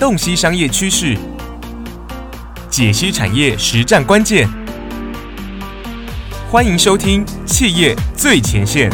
洞悉商业趋势，解析产业实战关键。欢迎收听《企业最前线》。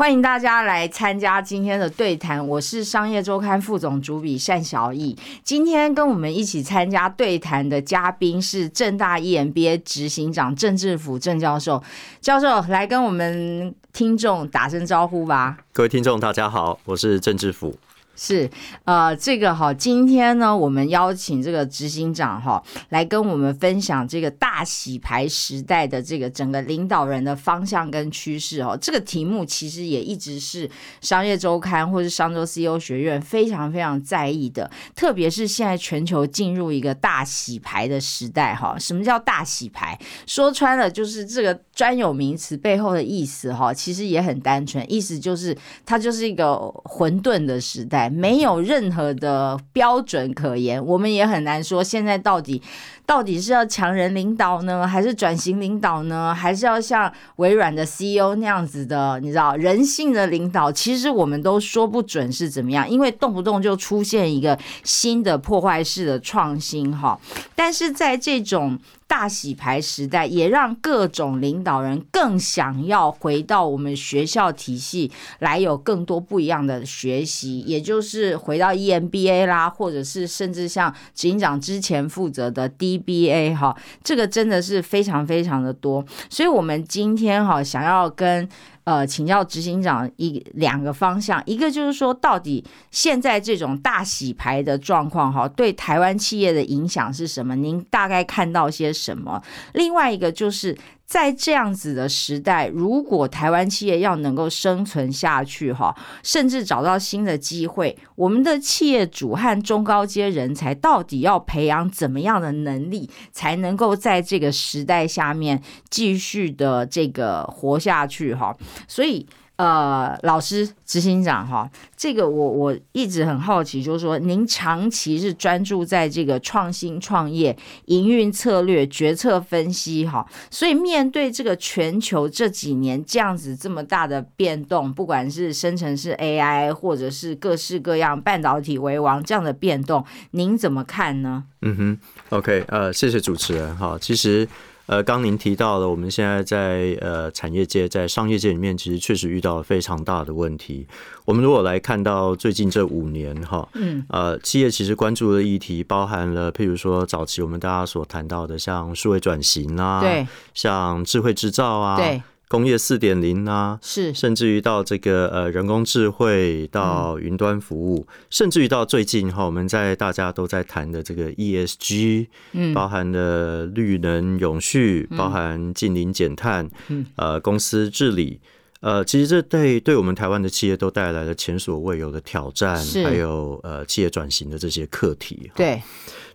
欢迎大家来参加今天的对谈，我是商业周刊副总主笔单小毅。今天跟我们一起参加对谈的嘉宾是正大 EMBA 执行长郑志福郑教授。教授来跟我们听众打声招呼吧。各位听众，大家好，我是郑志福。是，呃，这个哈，今天呢，我们邀请这个执行长哈，来跟我们分享这个大洗牌时代的这个整个领导人的方向跟趋势哦。这个题目其实也一直是商业周刊或是商周 CEO 学院非常非常在意的，特别是现在全球进入一个大洗牌的时代哈。什么叫大洗牌？说穿了就是这个专有名词背后的意思哈，其实也很单纯，意思就是它就是一个混沌的时代。没有任何的标准可言，我们也很难说现在到底到底是要强人领导呢，还是转型领导呢，还是要像微软的 CEO 那样子的，你知道人性的领导？其实我们都说不准是怎么样，因为动不动就出现一个新的破坏式的创新哈。但是在这种大洗牌时代，也让各种领导人更想要回到我们学校体系来，有更多不一样的学习，也就是回到 EMBA 啦，或者是甚至像警长之前负责的 DBA 哈，这个真的是非常非常的多。所以，我们今天哈想要跟。呃，请教执行长一两个方向，一个就是说，到底现在这种大洗牌的状况哈，对台湾企业的影响是什么？您大概看到些什么？另外一个就是。在这样子的时代，如果台湾企业要能够生存下去，哈，甚至找到新的机会，我们的企业主和中高阶人才到底要培养怎么样的能力，才能够在这个时代下面继续的这个活下去，哈？所以。呃，老师、执行长哈，这个我我一直很好奇，就是说，您长期是专注在这个创新创业、营运策略、决策分析哈，所以面对这个全球这几年这样子这么大的变动，不管是生成式 AI，或者是各式各样半导体为王这样的变动，您怎么看呢？嗯哼，OK，呃，谢谢主持人哈，其实。呃，刚您提到了，我们现在在呃产业界、在商业界里面，其实确实遇到了非常大的问题。我们如果来看到最近这五年，哈，嗯，呃，企业其实关注的议题包含了，譬如说早期我们大家所谈到的，像数位转型啊，对，像智慧制造啊，对。工业四点零啊，是，甚至于到这个呃人工智慧，到云端服务，甚至于到最近哈，我们在大家都在谈的这个 ESG，嗯，包含了绿能永续，包含近零减碳，嗯，呃，公司治理，呃，其实这对对我们台湾的企业都带来了前所未有的挑战，还有呃企业转型的这些课题，对。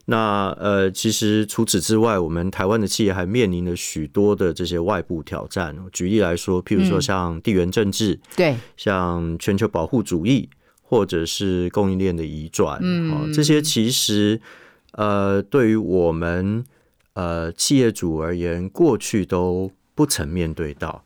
那呃，其实除此之外，我们台湾的企业还面临了许多的这些外部挑战。举例来说，譬如说像地缘政治，对，像全球保护主义，或者是供应链的移转，嗯，这些其实呃，对于我们呃企业主而言，过去都不曾面对到。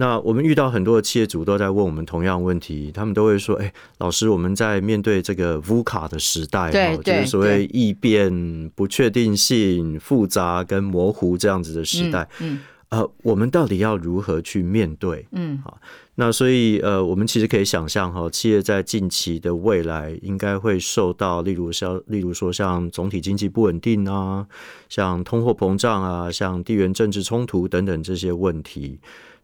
那我们遇到很多的企业主都在问我们同样问题，他们都会说：“哎，老师，我们在面对这个 VUCA 的时代，就是所谓易变、不确定性、复杂跟模糊这样子的时代，嗯，呃，我们到底要如何去面对？嗯，好，那所以呃，我们其实可以想象哈，企业在近期的未来应该会受到，例如像，例如说像总体经济不稳定啊，像通货膨胀啊，像地缘政治冲突等等这些问题。”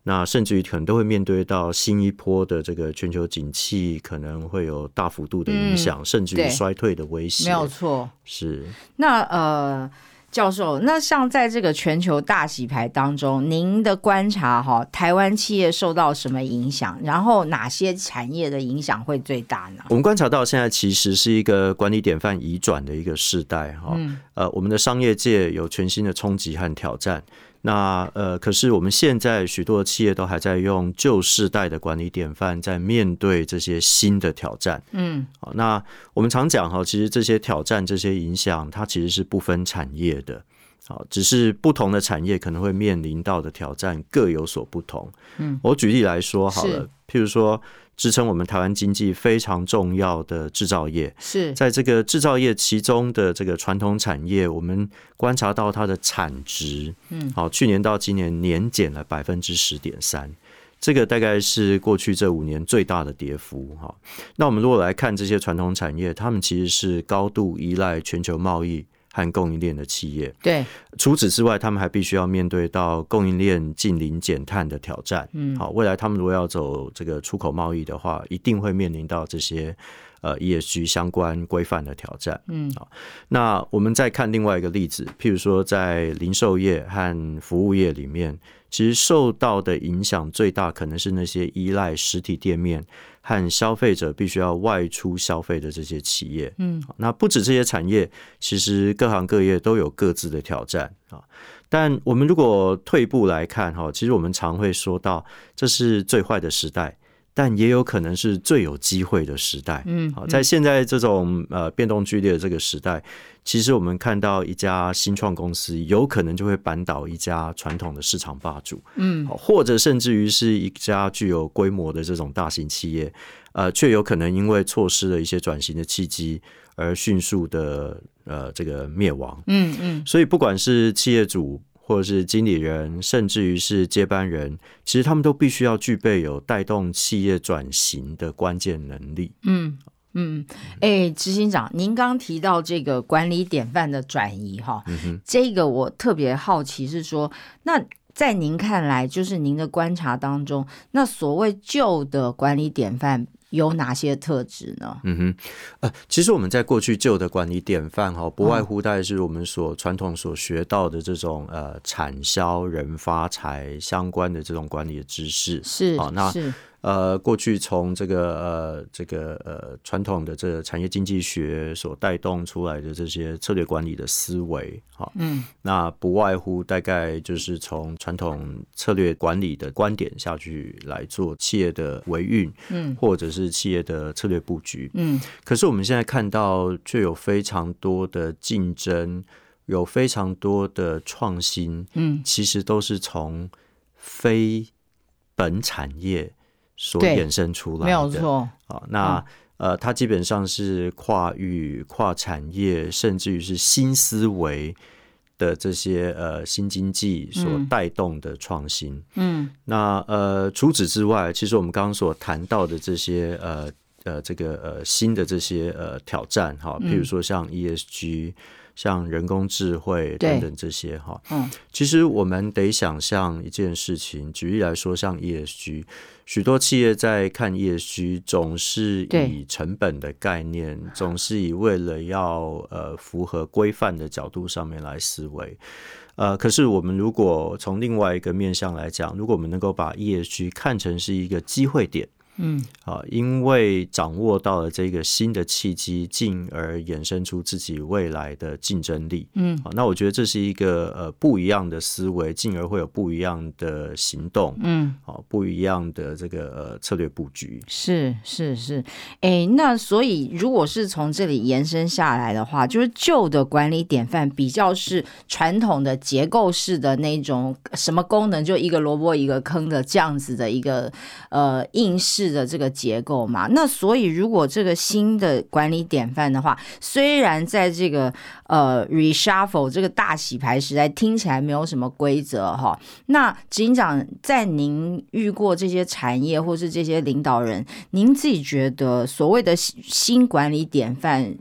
那甚至于可能都会面对到新一波的这个全球景气可能会有大幅度的影响，甚至于衰退的威胁。没有错，是。那呃，教授，那像在这个全球大洗牌当中，您的观察哈，台湾企业受到什么影响？然后哪些产业的影响会最大呢？我们观察到现在其实是一个管理典范移转的一个时代哈。呃，我们的商业界有全新的冲击和挑战。那呃，可是我们现在许多的企业都还在用旧世代的管理典范，在面对这些新的挑战。嗯，好，那我们常讲哈，其实这些挑战、这些影响，它其实是不分产业的。好，只是不同的产业可能会面临到的挑战各有所不同。嗯，我举例来说好了，譬如说支撑我们台湾经济非常重要的制造业，是在这个制造业其中的这个传统产业，我们观察到它的产值，嗯，好，去年到今年年减了百分之十点三，这个大概是过去这五年最大的跌幅。哈，那我们如果来看这些传统产业，他们其实是高度依赖全球贸易。和供应链的企业，对，除此之外，他们还必须要面对到供应链近零减碳的挑战。嗯，好，未来他们如果要走这个出口贸易的话，一定会面临到这些呃 ESG 相关规范的挑战。嗯，好，那我们再看另外一个例子，譬如说在零售业和服务业里面，其实受到的影响最大，可能是那些依赖实体店面。和消费者必须要外出消费的这些企业，嗯，那不止这些产业，其实各行各业都有各自的挑战啊。但我们如果退步来看，哈，其实我们常会说到，这是最坏的时代。但也有可能是最有机会的时代。嗯，好，在现在这种呃变动剧烈的这个时代，其实我们看到一家新创公司有可能就会扳倒一家传统的市场霸主。嗯，或者甚至于是一家具有规模的这种大型企业，呃，却有可能因为错失了一些转型的契机而迅速的呃这个灭亡。嗯嗯，所以不管是企业主。或者是经理人，甚至于是接班人，其实他们都必须要具备有带动企业转型的关键能力。嗯嗯，哎，执行长，您刚提到这个管理典范的转移，哈，这个我特别好奇，是说，那在您看来，就是您的观察当中，那所谓旧的管理典范。有哪些特质呢？嗯哼，呃，其实我们在过去旧的管理典范哈，不外乎大概是我们所传统所学到的这种呃产销人发财相关的这种管理的知识是啊，那。呃，过去从这个呃这个呃传统的这个产业经济学所带动出来的这些策略管理的思维，哈，嗯，那不外乎大概就是从传统策略管理的观点下去来做企业的维运，嗯，或者是企业的策略布局，嗯，可是我们现在看到却有非常多的竞争，有非常多的创新，嗯，其实都是从非本产业。所衍生出来的，没有错啊。那呃，它基本上是跨域、跨产业，甚至于是新思维的这些呃新经济所带动的创新。嗯，那呃，除此之外，其实我们刚刚所谈到的这些呃呃这个呃新的这些呃挑战哈，譬如说像 ESG。像人工智慧等等这些哈，嗯，其实我们得想象一件事情。举例来说，像 ESG，许多企业在看 ESG，总是以成本的概念，总是以为了要呃符合规范的角度上面来思维。呃，可是我们如果从另外一个面向来讲，如果我们能够把 ESG 看成是一个机会点。嗯，啊，因为掌握到了这个新的契机，进而衍生出自己未来的竞争力。嗯，好，那我觉得这是一个呃不一样的思维，进而会有不一样的行动。嗯，好，不一样的这个呃策略布局。是是是，哎，那所以如果是从这里延伸下来的话，就是旧的管理典范比较是传统的结构式的那种，什么功能就一个萝卜一个坑的这样子的一个呃应试。的这个结构嘛，那所以如果这个新的管理典范的话，虽然在这个呃 reshuffle 这个大洗牌时代听起来没有什么规则哈，那警长在您遇过这些产业或是这些领导人，您自己觉得所谓的新管理典范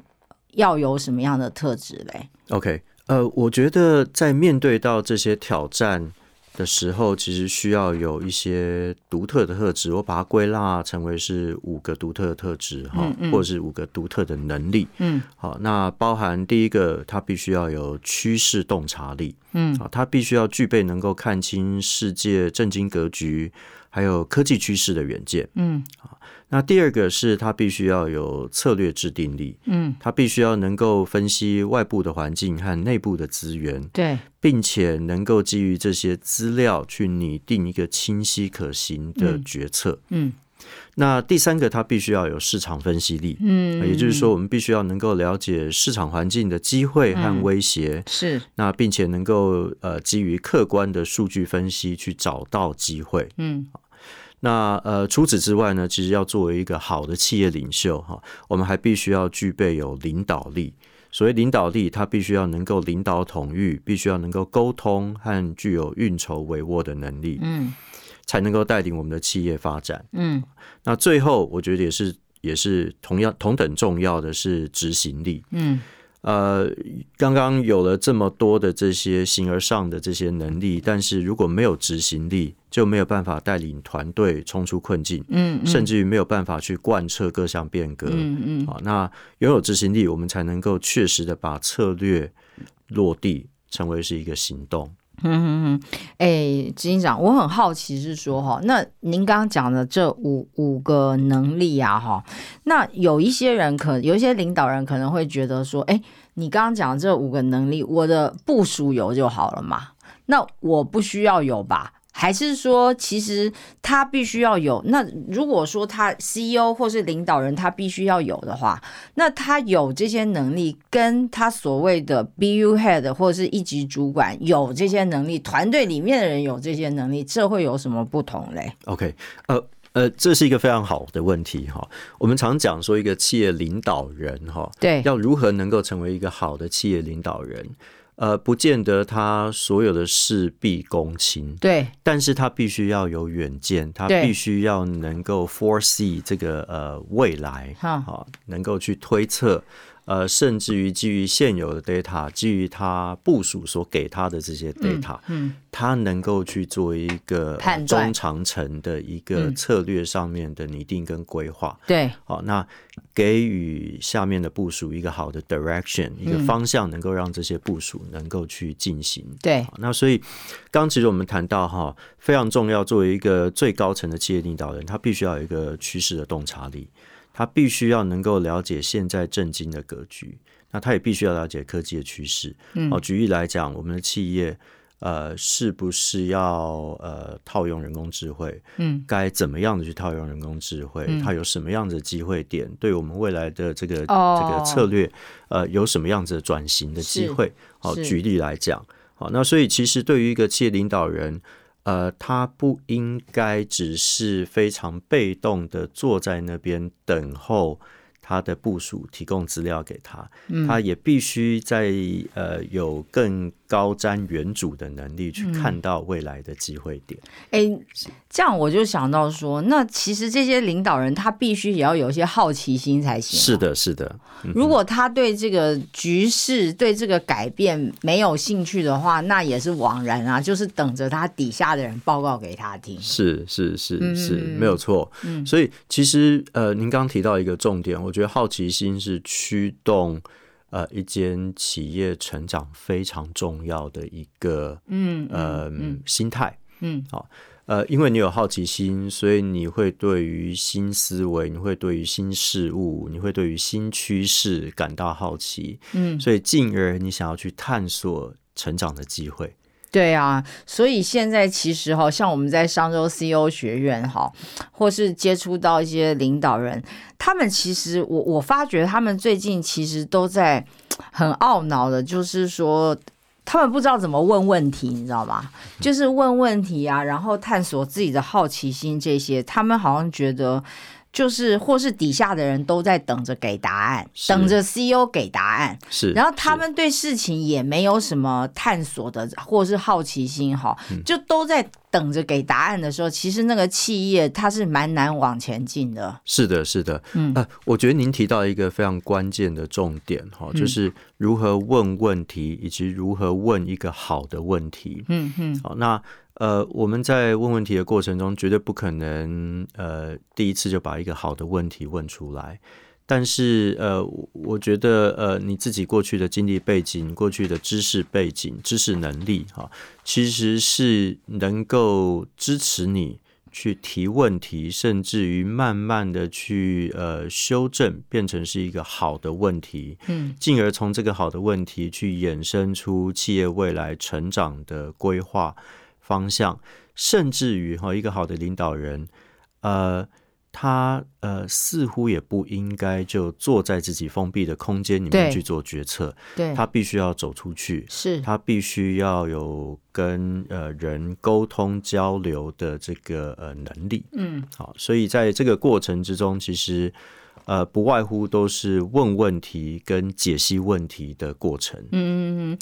要有什么样的特质嘞？OK，呃，我觉得在面对到这些挑战。的时候，其实需要有一些独特的特质，我把它归纳成为是五个独特的特质哈，或者是五个独特的能力。嗯，好，那包含第一个，它必须要有趋势洞察力。嗯，啊，它必须要具备能够看清世界震惊格局，还有科技趋势的远见。嗯，啊。那第二个是他必须要有策略制定力，嗯，他必须要能够分析外部的环境和内部的资源，对，并且能够基于这些资料去拟定一个清晰可行的决策，嗯，那第三个，它必须要有市场分析力，嗯，也就是说，我们必须要能够了解市场环境的机会和威胁，是那并且能够呃基于客观的数据分析去找到机会，嗯。那呃，除此之外呢，其实要作为一个好的企业领袖哈，我们还必须要具备有领导力。所谓领导力，它必须要能够领导统御，必须要能够沟通和具有运筹帷幄的能力，嗯，才能够带领我们的企业发展。嗯，那最后，我觉得也是也是同样同等重要的是执行力。嗯。呃，刚刚有了这么多的这些形而上的这些能力，但是如果没有执行力，就没有办法带领团队冲出困境，嗯，甚至于没有办法去贯彻各项变革，嗯嗯，啊，那拥有执行力，我们才能够确实的把策略落地，成为是一个行动。嗯嗯嗯，哎，执行长，我很好奇是说哈，那您刚刚讲的这五五个能力啊哈，那有一些人可有一些领导人可能会觉得说，哎，你刚刚讲这五个能力，我的部署有就好了嘛，那我不需要有吧？还是说，其实他必须要有。那如果说他 CEO 或是领导人，他必须要有的话，那他有这些能力，跟他所谓的 BU head 或者是一级主管有这些能力，团队里面的人有这些能力，这会有什么不同嘞？OK，呃呃，这是一个非常好的问题哈。我们常讲说，一个企业领导人哈，对，要如何能够成为一个好的企业领导人？呃，不见得他所有的事必躬亲，对，但是他必须要有远见，他必须要能够 foresee 这个呃未来，好，能够去推测。呃，甚至于基于现有的 data，基于他部署所给他的这些 data，嗯，他能够去做一个中长程的一个策略上面的拟定跟规划。对，好，那给予下面的部署一个好的 direction，一个方向，能够让这些部署能够去进行。对，那所以刚其实我们谈到哈，非常重要，作为一个最高层的企业领导人，他必须要有一个趋势的洞察力。他必须要能够了解现在震惊的格局，那他也必须要了解科技的趋势。哦，举例来讲，我们的企业呃，是不是要呃套用人工智慧？嗯，该怎么样的去套用人工智慧？它有什么样子的机会点？对我们未来的这个这个策略，呃，有什么样子的转型的机会？哦，举例来讲，好，那所以其实对于一个企业领导人。呃，他不应该只是非常被动的坐在那边等候。他的部署提供资料给他，他也必须在呃有更高瞻远瞩的能力去看到未来的机会点。哎，这样我就想到说，那其实这些领导人他必须也要有一些好奇心才行。是的，是的。如果他对这个局势、对这个改变没有兴趣的话，那也是枉然啊，就是等着他底下的人报告给他听。是是是是，没有错。嗯，所以其实呃，您刚提到一个重点，我。觉得好奇心是驱动呃一间企业成长非常重要的一个嗯呃心态。嗯。好呃因为你有好奇心，所以你会对于新思维，你会对于新事物，你会对于新趋势感到好奇。嗯，所以进而你想要去探索成长的机会。对啊，所以现在其实哈，像我们在商周 CEO 学院哈，或是接触到一些领导人，他们其实我我发觉他们最近其实都在很懊恼的，就是说他们不知道怎么问问题，你知道吗？就是问问题啊，然后探索自己的好奇心这些，他们好像觉得。就是，或是底下的人都在等着给答案，等着 CEO 给答案。是，然后他们对事情也没有什么探索的，或是好奇心，哈，就都在等着给答案的时候，其实那个企业它是蛮难往前进的。是的，是的，嗯，呃，我觉得您提到一个非常关键的重点，哈，就是如何问问题，以及如何问一个好的问题。嗯嗯，好，那。呃，我们在问问题的过程中，绝对不可能呃第一次就把一个好的问题问出来。但是呃，我觉得呃你自己过去的经历背景、过去的知识背景、知识能力哈，其实是能够支持你去提问题，甚至于慢慢的去呃修正，变成是一个好的问题。嗯，进而从这个好的问题去衍生出企业未来成长的规划。方向，甚至于哈，一个好的领导人，呃，他呃似乎也不应该就坐在自己封闭的空间里面去做决策，对，他必须要走出去，是。他必须要有跟呃人沟通交流的这个呃能力。嗯。好，所以在这个过程之中，其实呃不外乎都是问问题跟解析问题的过程。嗯，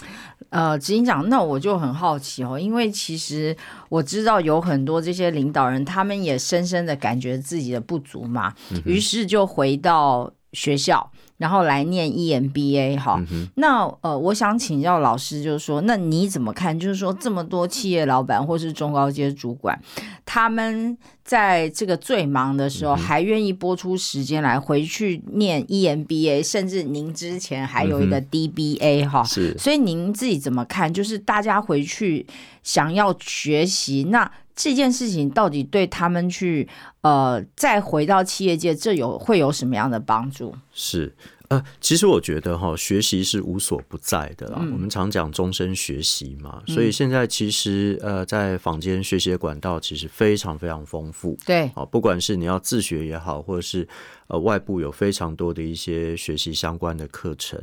呃，执行长，那我就很好奇哦，因为其实我知道有很多这些领导人，他们也深深的感觉自己的不足嘛，于是就回到学校，然后来念 E EMBA 哈。那呃，我想请教老师，就是说，那你怎么看？就是说，这么多企业老板或是中高阶主管，他们在这个最忙的时候，还愿意拨出时间来回去念 E EMBA，甚至您之前还有一个 DBA 哈、是所以您自己怎么看？就是大家回去想要学习，那这件事情到底对他们去呃再回到企业界，这有会有什么样的帮助？是，呃，其实我觉得哈，学习是无所不在的啦。我们常讲终身学习嘛，所以现在其实呃，在坊间学习的管道其实非常非常丰富。对，啊，不管是你要自学也好，或者是呃外部有非常多的一些学习相关的课程。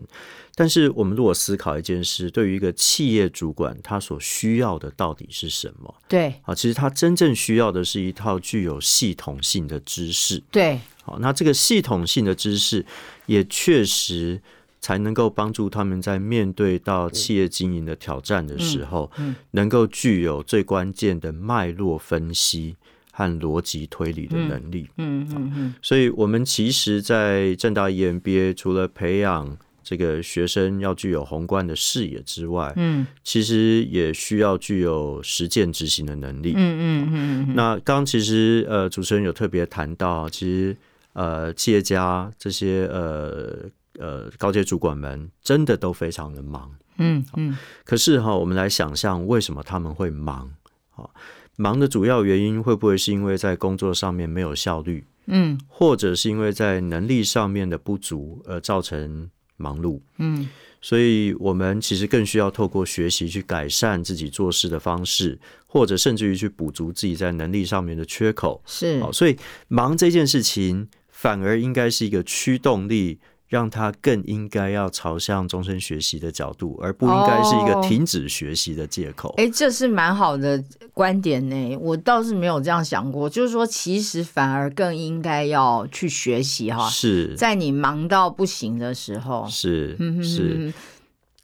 但是我们如果思考一件事，对于一个企业主管，他所需要的到底是什么？对，啊，其实他真正需要的是一套具有系统性的知识。对，好，那这个系统性的知识也确实才能够帮助他们在面对到企业经营的挑战的时候，能够具有最关键的脉络分析和逻辑推理的能力。嗯嗯嗯，所以，我们其实，在正大 E EMBA 除了培养这个学生要具有宏观的视野之外，嗯其实也需要具有实践执行的能力。嗯嗯嗯嗯，那刚刚其实呃，主持人有特别谈到，其实呃，企业家这些呃呃高阶主管们真的都非常的忙。嗯嗯可是哈，我们来想象为什么他们会忙？好，忙的主要原因会不会是因为在工作上面没有效率，嗯或者是因为在能力上面的不足而造成忙碌？嗯所以，我们其实更需要透过学习去改善自己做事的方式，或者甚至于去补足自己在能力上面的缺口。是好，所以忙这件事情反而应该是一个驱动力，让他更应该要朝向终身学习的角度，而不应该是一个哦。停止学习的借口。哎，这是蛮好的观点呢，我倒是没有这样想过，就是说，其实反而更应该要去学习哈，是。在你忙到不行的时候，是是，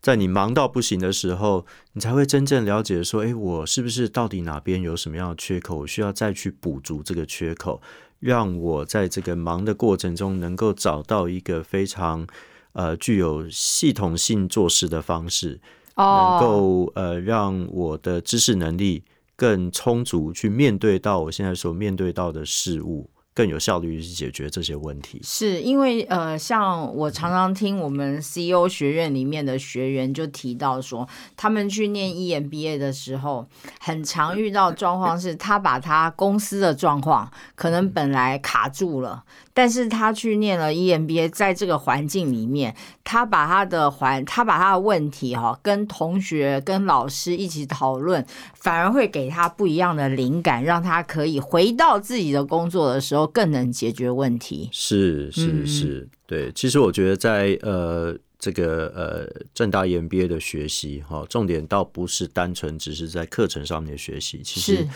在你忙到不行的时候，你才会真正了解说，哎，我是不是到底哪边有什么样的缺口，我需要再去补足这个缺口，让我在这个忙的过程中能够找到一个非常呃具有系统性做事的方式，能哦，够呃让我的知识能力更充足，去面对到我现在所面对到的事物，更有效率去解决这些问题。是因为呃，像我常常听我们 CEO 学院里面的学员就提到说，他们去念 EMBA 的时候，很常遇到状况是，他把他公司的状况可能本来卡住了，但是他去念了 E EMBA，在这个环境里面，他把他的环，他把他的问题哈、跟同学、跟老师一起讨论，反而会给他不一样的灵感，让他可以回到自己的工作的时候更能解决问题。是嗯是是，对。其实我觉得在呃这个呃正大 EMBA 的学习哈、重点倒不是单纯只是在课程上面的学习，其实是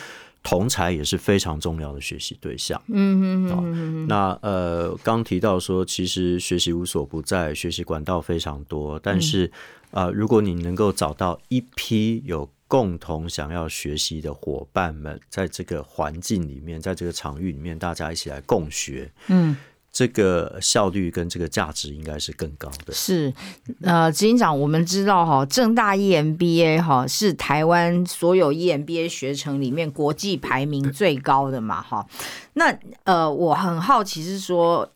同才也是非常重要的学习对象。嗯嗯嗯那呃，刚提到说，其实学习无所不在，学习管道非常多，但是、嗯。呃，如果你能够找到一批有共同想要学习的伙伴们，在这个环境里面，在这个场域里面，大家一起来共学，嗯，这个效率跟这个价值应该是更高的。是，呃，执行长，我们知道哈，正大 E EMBA 哈是台湾所有 E EMBA 学程里面国际排名最高的嘛哈。那呃，我很好奇是说。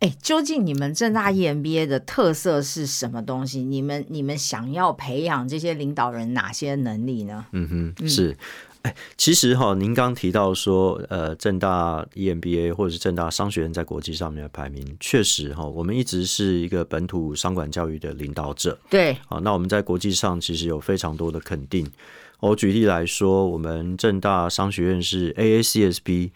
哎，究竟你们正大 E EMBA 的特色是什么东西？你们你们想要培养这些领导人哪些能力呢？嗯哼，是。哎，其实哈，您刚提到说，呃，正大 EMBA 或者是正大商学院在国际上面的排名，确实哈，我们一直是一个本土商管教育的领导者。对，好，那我们在国际上其实有非常多的肯定。我举例来说，我们正大商学院是 AACSB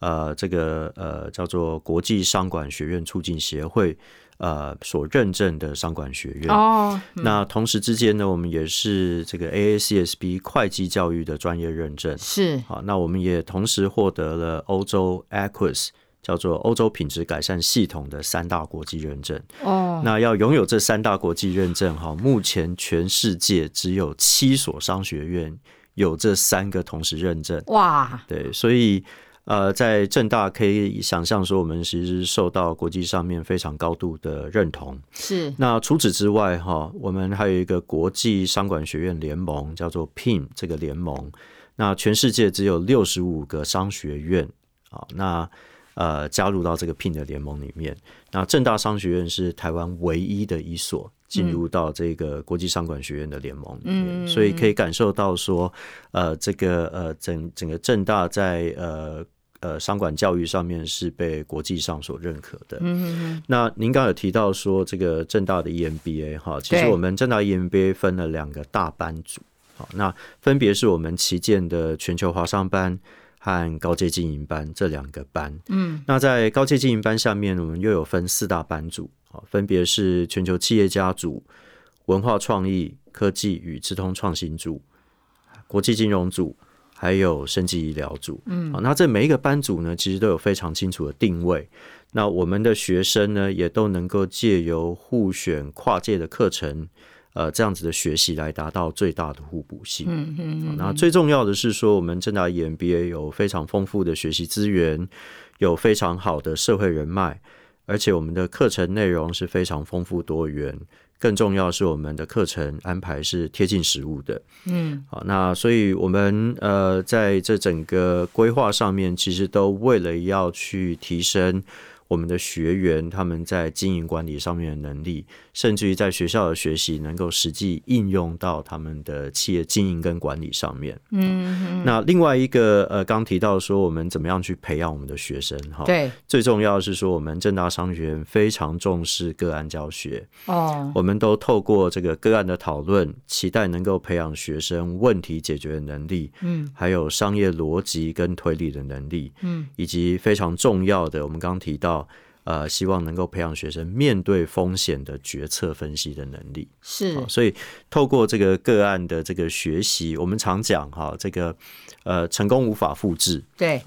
呃这个呃叫做国际商管学院促进协会呃所认证的商管学院。哦，那同时之间呢，我们也是这个 AACSB 会计教育的专业认证。是好，那我们也同时获得了欧洲 Aquis 叫做欧洲品质改善系统的三大国际认证。哦，那要拥有这三大国际认证，哈，目前全世界只有七所商学院有这三个同时认证。哇，对，所以呃，在正大可以想象说，我们其实受到国际上面非常高度的认同。是那除此之外，哈，我们还有一个国际商管学院联盟，叫做 PIM 这个联盟。那全世界只有六十五个商学院啊，那呃加入到这个 PIM 的联盟里面。那正大商学院是台湾唯一的一所进入到这个国际商管学院的联盟里面，嗯所以可以感受到说，呃，这个呃整整个正大在呃。呃，商管教育上面是被国际上所认可的。嗯那您刚刚有提到说这个正大的 E EMBA 哈，其实我们正大 E EMBA 分了两个大班组，好，那分别是我们旗舰的全球华商班和高阶经营班这两个班。嗯，那在高阶经营班下面，我们又有分四大班组，啊，分别是全球企业家组、文化创意、科技与智通创新组、国际金融组。还有生技医疗组，嗯，好，那这每一个班组呢，其实都有非常清楚的定位。那我们的学生呢，也都能够借由互选跨界的课程，呃，这样子的学习来达到最大的互补性。嗯嗯那最重要的是说，我们正大 EMBA 有非常丰富的学习资源，有非常好的社会人脉，而且我们的课程内容是非常丰富多元。更重要是我们的课程安排是贴近实物的。嗯，好，那所以我们呃在这整个规划上面，其实都为了要去提升我们的学员他们在经营管理上面的能力，甚至于在学校的学习能够实际应用到他们的企业经营跟管理上面。嗯，那另外一个呃，刚提到说我们怎么样去培养我们的学生哈，对，最重要的是说我们正大商学院非常重视个案教学，哦，我们都透过这个个案的讨论，期待能够培养学生问题解决的能力，嗯，还有商业逻辑跟推理的能力，嗯，以及非常重要的，我们刚刚提到，呃，希望能够培养学生面对风险的决策分析的能力。是。好，所以透过这个个案的这个学习，我们常讲哈，这个呃，成功无法复制，对，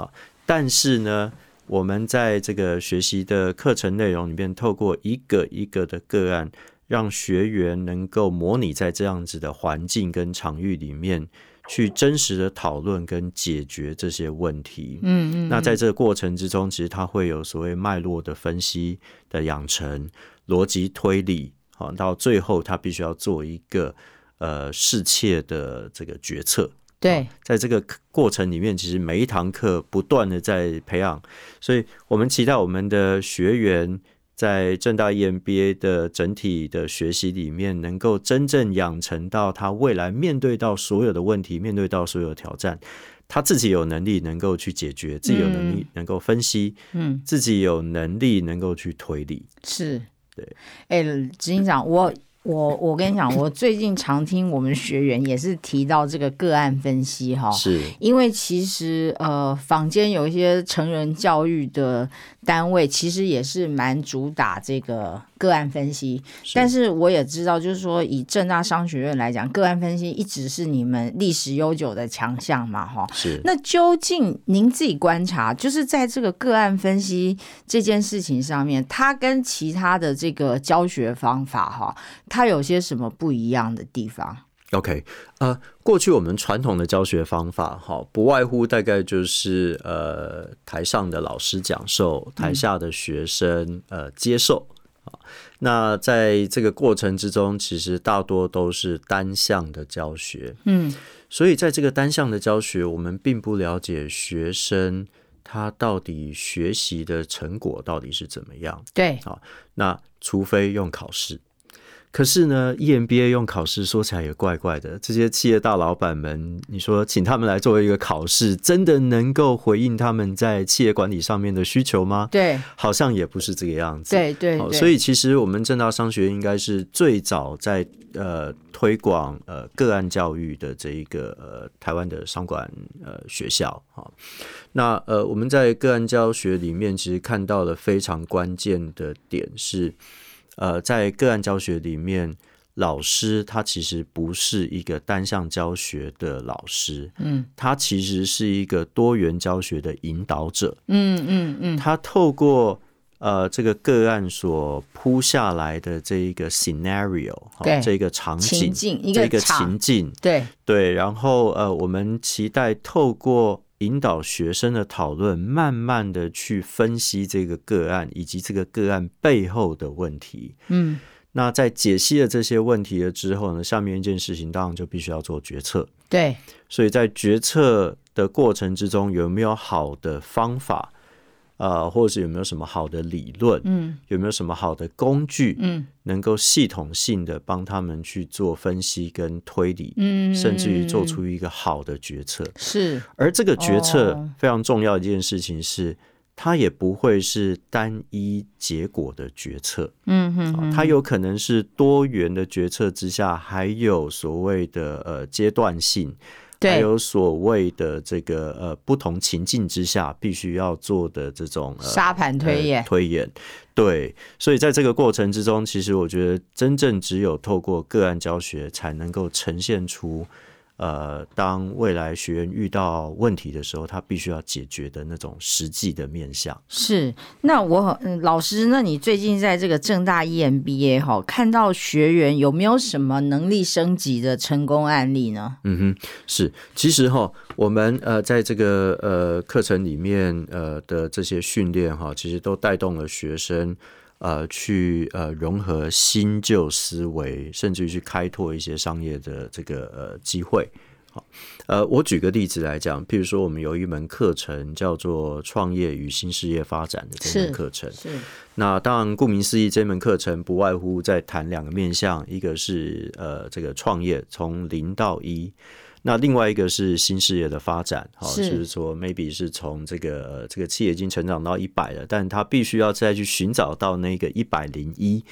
但是呢，我们在这个学习的课程内容里面，透过一个一个的个案，让学员能够模拟在这样子的环境跟场域里面，去真实的讨论跟解决这些问题。嗯嗯，那在这个过程之中，其实它会有所谓脉络的分析的养成、逻辑推理，好，到最后他必须要做一个呃适切的这个决策。对，在这个过程里面，其实每一堂课不断的在培养，所以我们期待我们的学员在正大 EMBA 的整体的学习里面，能够真正养成到他未来面对到所有的问题，面对到所有的挑战，他自己有能力能够去解决，自己有能力能够分析，嗯，自己有能力能够去推理。是，对，哎，执行长，我。我我跟你讲，我最近常听我们学员也是提到这个个案分析哈，是，因为其实呃，坊间有一些成人教育的单位，其实也是蛮主打这个个案分析。但是我也知道，就是说以正大商学院来讲，个案分析一直是你们历史悠久的强项嘛，哈。是。那究竟您自己观察，就是在这个个案分析这件事情上面，它跟其他的这个教学方法哈，它有些什么不一样的地方？OK，呃，过去我们传统的教学方法，哈，不外乎大概就是呃，台上的老师讲授，台下的学生呃接受啊。那在这个过程之中，其实大多都是单向的教学，嗯，所以在这个单向的教学，我们并不了解学生他到底学习的成果到底是怎么样。对，好那除非用考试。可是呢，EMBA 用考试说起来也怪怪的。这些企业大老板们，你说请他们来作为一个考试，真的能够回应他们在企业管理上面的需求吗？对，好像也不是这个样子。对对对，所以其实我们正大商学院应该是最早在呃推广呃个案教育的这一个呃台湾的商管呃学校啊。那呃我们在个案教学里面，其实看到了非常关键的点是。呃，在个案教学里面，老师他其实不是一个单向教学的老师，嗯，他其实是一个多元教学的引导者，嗯嗯嗯，他透过呃这个个案所铺下来的这一个 scenario，对，这个场景，这个情境，对。对，然后呃，我们期待透过。引导学生的讨论，慢慢的去分析这个个案以及这个个案背后的问题。嗯，那在解析了这些问题了之后呢，下面一件事情当然就必须要做决策。对，所以在决策的过程之中，有没有好的方法？呃，或者是有没有什么好的理论？嗯，有没有什么好的工具？嗯，能够系统性的帮他们去做分析跟推理，嗯，甚至于做出一个好的决策。是，而这个决策非常重要一件事情是，它也不会是单一结果的决策。嗯哼，它有可能是多元的决策之下，还有所谓的呃阶段性。还有所谓的这个呃不同情境之下必须要做的这种沙盘推演，推演，对，所以在这个过程之中，其实我觉得真正只有透过个案教学才能够呈现出。呃，当未来学员遇到问题的时候，他必须要解决的那种实际的面向是。那我老师，那你最近在这个正大 EMBA 哈，看到学员有没有什么能力升级的成功案例呢？嗯哼，是。其实哈，我们呃在这个呃课程里面呃的这些训练哈，其实都带动了学生。呃，去呃融合新旧思维，甚至于去开拓一些商业的这个呃机会。好，呃，我举个例子来讲，譬如说，我们有一门课程叫做“创业与新事业发展”的这门课程。是。那当然，顾名思义，这门课程不外乎在谈两个面向，一个是呃这个创业从零到一。那另外一个是新事业的发展，好，就是说，maybe 是从这个这个企业已经成长到一百了，但他必须要再去寻找到那个一百零一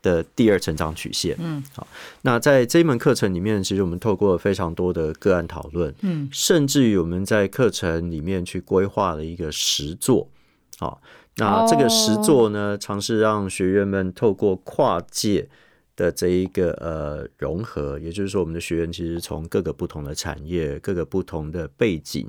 的第二成长曲线。嗯，好，那在这一门课程里面，其实我们透过非常多的个案讨论，嗯，甚至于我们在课程里面去规划了一个实作，好，那这个实作呢，尝试让学员们透过跨界。的这一个呃融合，也就是说，我们的学员其实从各个不同的产业、各个不同的背景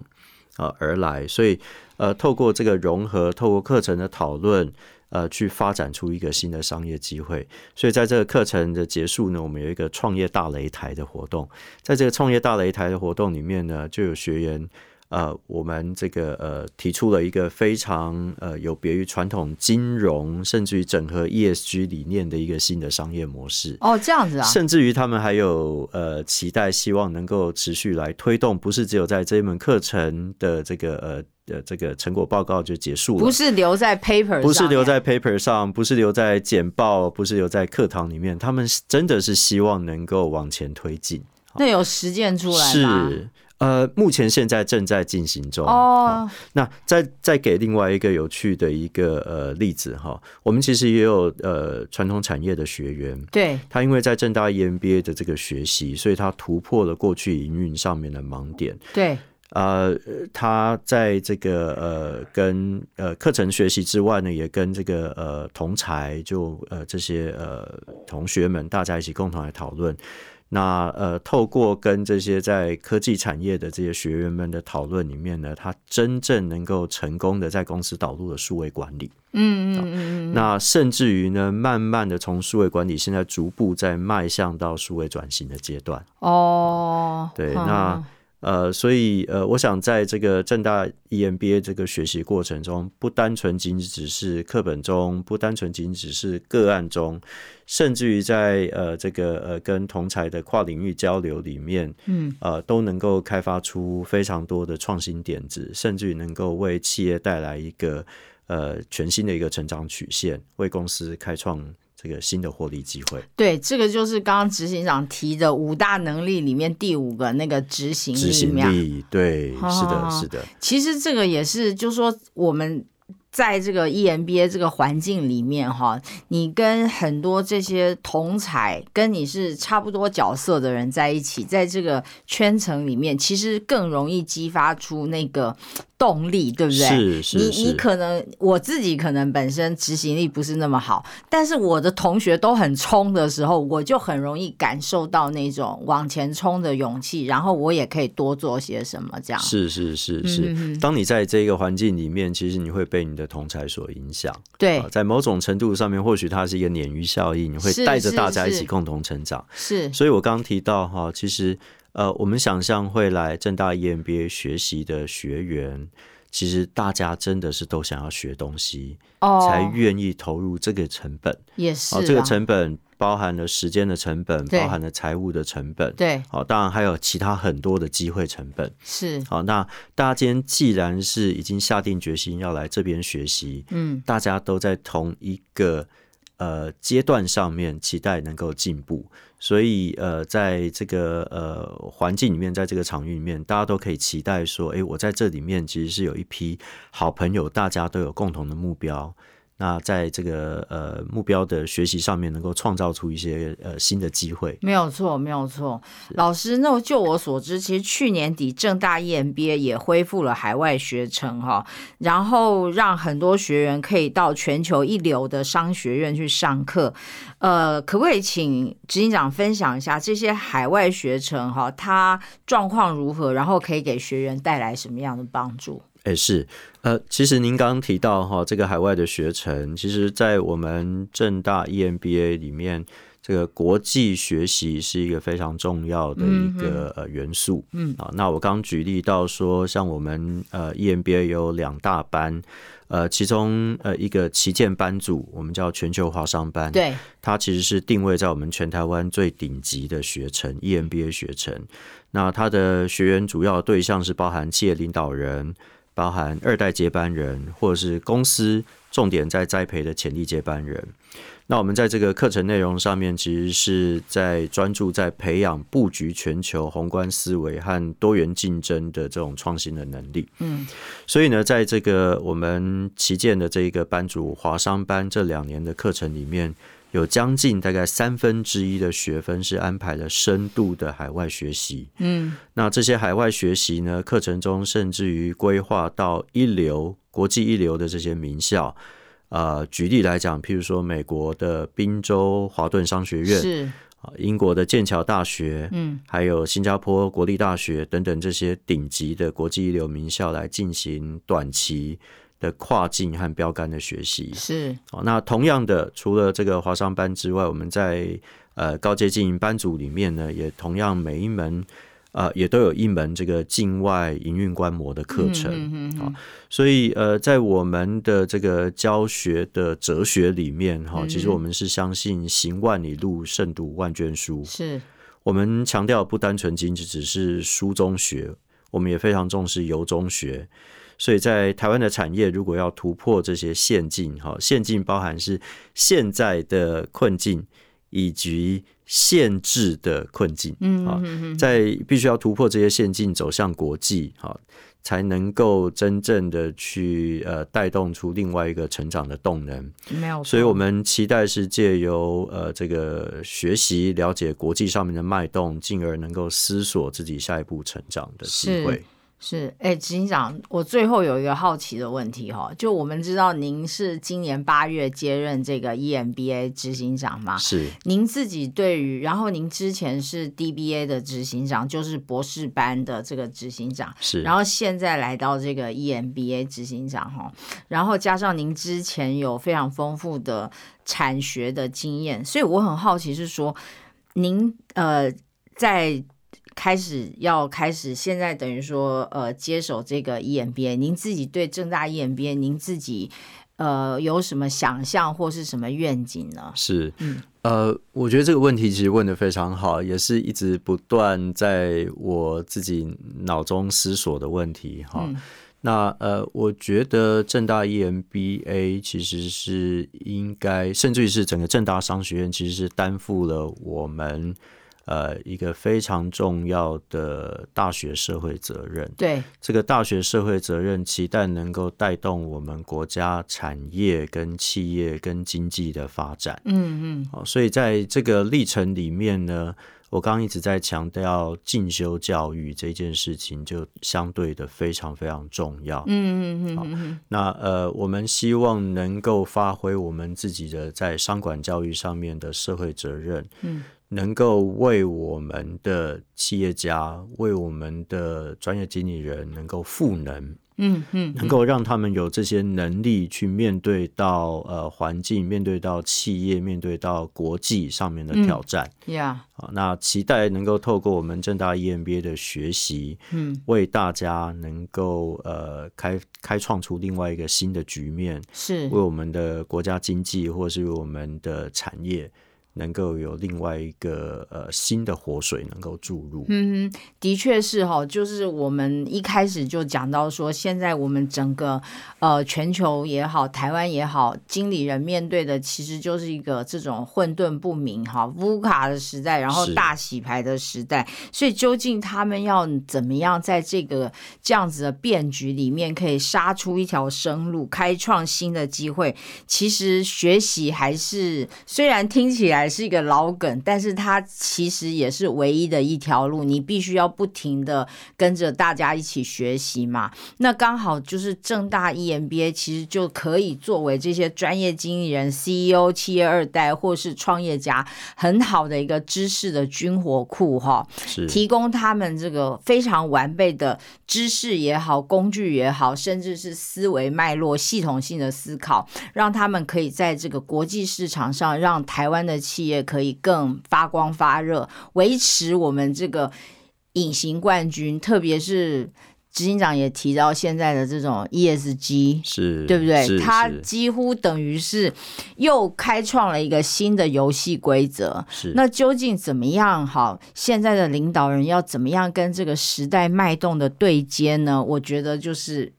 啊而来，所以呃，透过这个融合，透过课程的讨论，呃，去发展出一个新的商业机会。所以在这个课程的结束呢，我们有一个创业大擂台的活动，在这个创业大擂台的活动里面呢，就有学员。呃，我们这个呃提出了一个非常呃有别于传统金融，甚至于整合 ESG 理念的一个新的商业模式。哦，这样子啊。甚至于他们还有呃期待，希望能够持续来推动，不是只有在这一门课程的这个呃呃这个成果报告就结束了，不是留在 paper，不是留在 paper 上，不是留在简报，不是留在课堂里面，他们真的是希望能够往前推进。那有实践出来是。呃，目前现在正在进行中。哦，那再再给另外一个有趣的一个呃例子哈，我们其实也有呃传统产业的学员，对，他因为在正大 EMBA 的这个学习，所以他突破了过去营运上面的盲点。对，呃，他在这个呃跟呃课程学习之外呢，也跟这个呃同才就呃这些呃同学们大家一起共同来讨论。那呃，透过跟这些在科技产业的这些学员们的讨论里面呢，他真正能够成功的在公司导入了数位管理。嗯嗯嗯。那甚至于呢，慢慢的从数位管理现在逐步在迈向到数位转型的阶段。哦。对，那。呃，所以呃，我想在这个正大 EMBA 这个学习过程中，不单纯仅只是课本中，不单纯仅只是个案中，甚至于在呃这个呃跟同才的跨领域交流里面，嗯，呃，都能够开发出非常多的创新点子，甚至于能够为企业带来一个呃全新的一个成长曲线，为公司开创。这个新的获利机会。对，这个就是刚刚执行长提的五大能力里面第五个那个执行执行力，对，是的，是的。其实这个也是，就是说我们。在这个 EMBA 这个环境里面，哈，你跟很多这些同才跟你是差不多角色的人在一起，在这个圈层里面，其实更容易激发出那个。动力对不对？是是你你可能我自己可能本身执行力不是那么好，但是我的同学都很冲的时候，我就很容易感受到那种往前冲的勇气，然后我也可以多做些什么这样。是是是是，当你在这个环境里面，其实你会被你的同才所影响。对，在某种程度上面，或许它是一个鲶鱼效应，你会带着大家一起共同成长。是，所以我刚刚提到哈，其实。呃，我们想象会来正大 EMBA 学习的学员，其实大家真的是都想要学东西，哦才愿意投入这个成本。也是，这个成本包含了时间的成本，包含了财务的成本。对，好，当然还有其他很多的机会成本。是，好，那大家今天既然是已经下定决心要来这边学习，嗯，大家都在同一个呃阶段上面，期待能够进步。所以，呃，在这个呃环境里面，在这个场域里面，大家都可以期待说，哎，我在这里面其实是有一批好朋友，大家都有共同的目标。那在这个呃目标的学习上面，能够创造出一些呃新的机会，没有错，没有错。老师，那就我所知，其实去年底正大 EMBA 也恢复了海外学程哈，然后让很多学员可以到全球一流的商学院去上课。呃，可不可以请执行长分享一下这些海外学程哈，它状况如何，然后可以给学员带来什么样的帮助？哎，是，呃，其实您刚刚提到哈，这个海外的学程，其实，在我们正大 EMBA 里面，这个国际学习是一个非常重要的一个呃元素。嗯，啊，那我刚举例到说，像我们呃 EMBA 有两大班，呃，其中呃一个旗舰班组，我们叫全球华商班，对，它其实是定位在我们全台湾最顶级的学程 EMBA 学程。那它的学员主要对象是包含企业领导人。包含二代接班人，或者是公司重点在栽培的潜力接班人。那我们在这个课程内容上面，其实是在专注在培养布局全球宏观思维和多元竞争的这种创新的能力。嗯，所以呢，在这个我们旗舰的这一个班主华商班这两年的课程里面。有将近大概三分之一的学分是安排了深度的海外学习，嗯，那这些海外学习呢，课程中甚至于规划到一流、国际一流的这些名校，呃，举例来讲，譬如说美国的宾州华顿商学院，是。啊，英国的剑桥大学，嗯，还有新加坡国立大学等等这些顶级的国际一流名校来进行短期。的跨境和标杆的学习是。哦，那同样的，除了这个华商班之外，我们在呃高阶经营班组里面呢，也同样每一门呃也都有一门这个境外营运观摩的课程啊，所以呃在我们的这个教学的哲学里面哈，其实我们是相信行万里路，胜读万卷书，是。我们强调不单纯仅仅只是书中学，我们也非常重视由中学。所以在台湾的产业，如果要突破这些陷阱，哈，陷阱包含是现在的困境以及限制的困境，嗯，啊，在必须要突破这些陷阱，走向国际，哈，才能够真正的去呃带动出另外一个成长的动能。没有，所以我们期待是借由呃这个学习了解国际上面的脉动，进而能够思索自己下一步成长的机会。是，哎，执行长，我最后有一个好奇的问题哈，就我们知道您是今年八月接任这个 EMBA 执行长嘛？是。您自己对于，然后您之前是 DBA 的执行长，就是博士班的这个执行长，是。然后现在来到这个 EMBA 执行长哈，然后加上您之前有非常丰富的产学的经验，所以我很好奇是说，您呃在。开始要开始，现在等于说，呃，接手这个 EMBA，您自己对正大 EMBA，您自己呃有什么想象或是什么愿景呢？是，嗯，呃，我觉得这个问题其实问的非常好，也是一直不断在我自己脑中思索的问题哈。那呃，我觉得正大 EMBA 其实是应该，甚至于是整个正大商学院，其实是担负了我们呃一个非常重要的大学社会责任。对，这个大学社会责任，期待能够带动我们国家产业、跟企业、跟经济的发展。嗯嗯，好，所以在这个历程里面呢。我刚刚一直在强调进修教育这件事情，就相对的非常非常重要。嗯嗯嗯嗯。那呃，我们希望能够发挥我们自己的在商管教育上面的社会责任，嗯，能够为我们的企业家、为我们的专业经理人能够赋能。嗯嗯，能够让他们有这些能力去面对到呃环境，面对到企业，面对到国际上面的挑战。呀，好，那期待能够透过我们正大 EMBA 的学习，嗯，为大家能够呃开开创出另外一个新的局面，是为我们的国家经济或是为我们的产业。能够有另外一个呃新的活水能够注入，嗯，的确是哈，就是我们一开始就讲到说，现在我们整个呃全球也好，台湾也好，经理人面对的其实就是一个这种混沌不明哈乌卡的时代，然后大洗牌的时代，所以究竟他们要怎么样在这个这样子的变局里面，可以杀出一条生路，开创新的机会？其实学习还是虽然听起来。还是一个老梗，但是它其实也是唯一的一条路，你必须要不停的跟着大家一起学习嘛。那刚好就是正大 EMBA，其实就可以作为这些专业经理人、CEO、企业二代或是创业家很好的一个知识的军火库哈，提供他们这个非常完备的知识也好、工具也好，甚至是思维脉络、系统性的思考，让他们可以在这个国际市场上让台湾的。企业可以更发光发热，维持我们这个隐形冠军。特别是执行长也提到现在的这种 ESG，是对不对？它几乎等于是又开创了一个新的游戏规则。是那究竟怎么样？好，现在的领导人要怎么样跟这个时代脉动的对接呢？我觉得就是。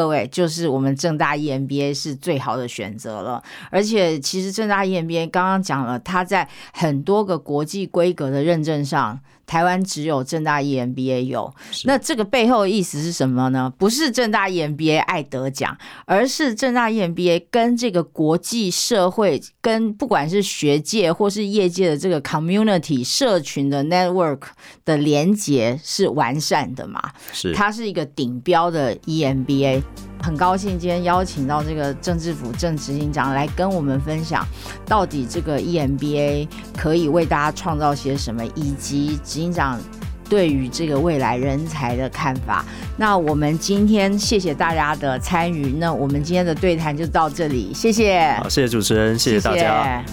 各位，就是我们正大 EMBA 是最好的选择了，而且其实正大 EMBA 刚刚讲了，它在很多个国际规格的认证上。台湾只有正大 EMBA 有，那这个背后的意思是什么呢？不是正大 EMBA 爱得奖，而是正大 EMBA 跟这个国际社会、跟不管是学界或是业界的这个 community 社群的 network 的连接是完善的嘛？是，它是一个顶标的 EMBA。很高兴今天邀请到这个政治府正执行长来跟我们分享，到底这个 EMBA 可以为大家创造些什么，以及执行长对于这个未来人才的看法。那我们今天谢谢大家的参与，那我们今天的对谈就到这里，谢谢。好，谢谢主持人，谢谢大家。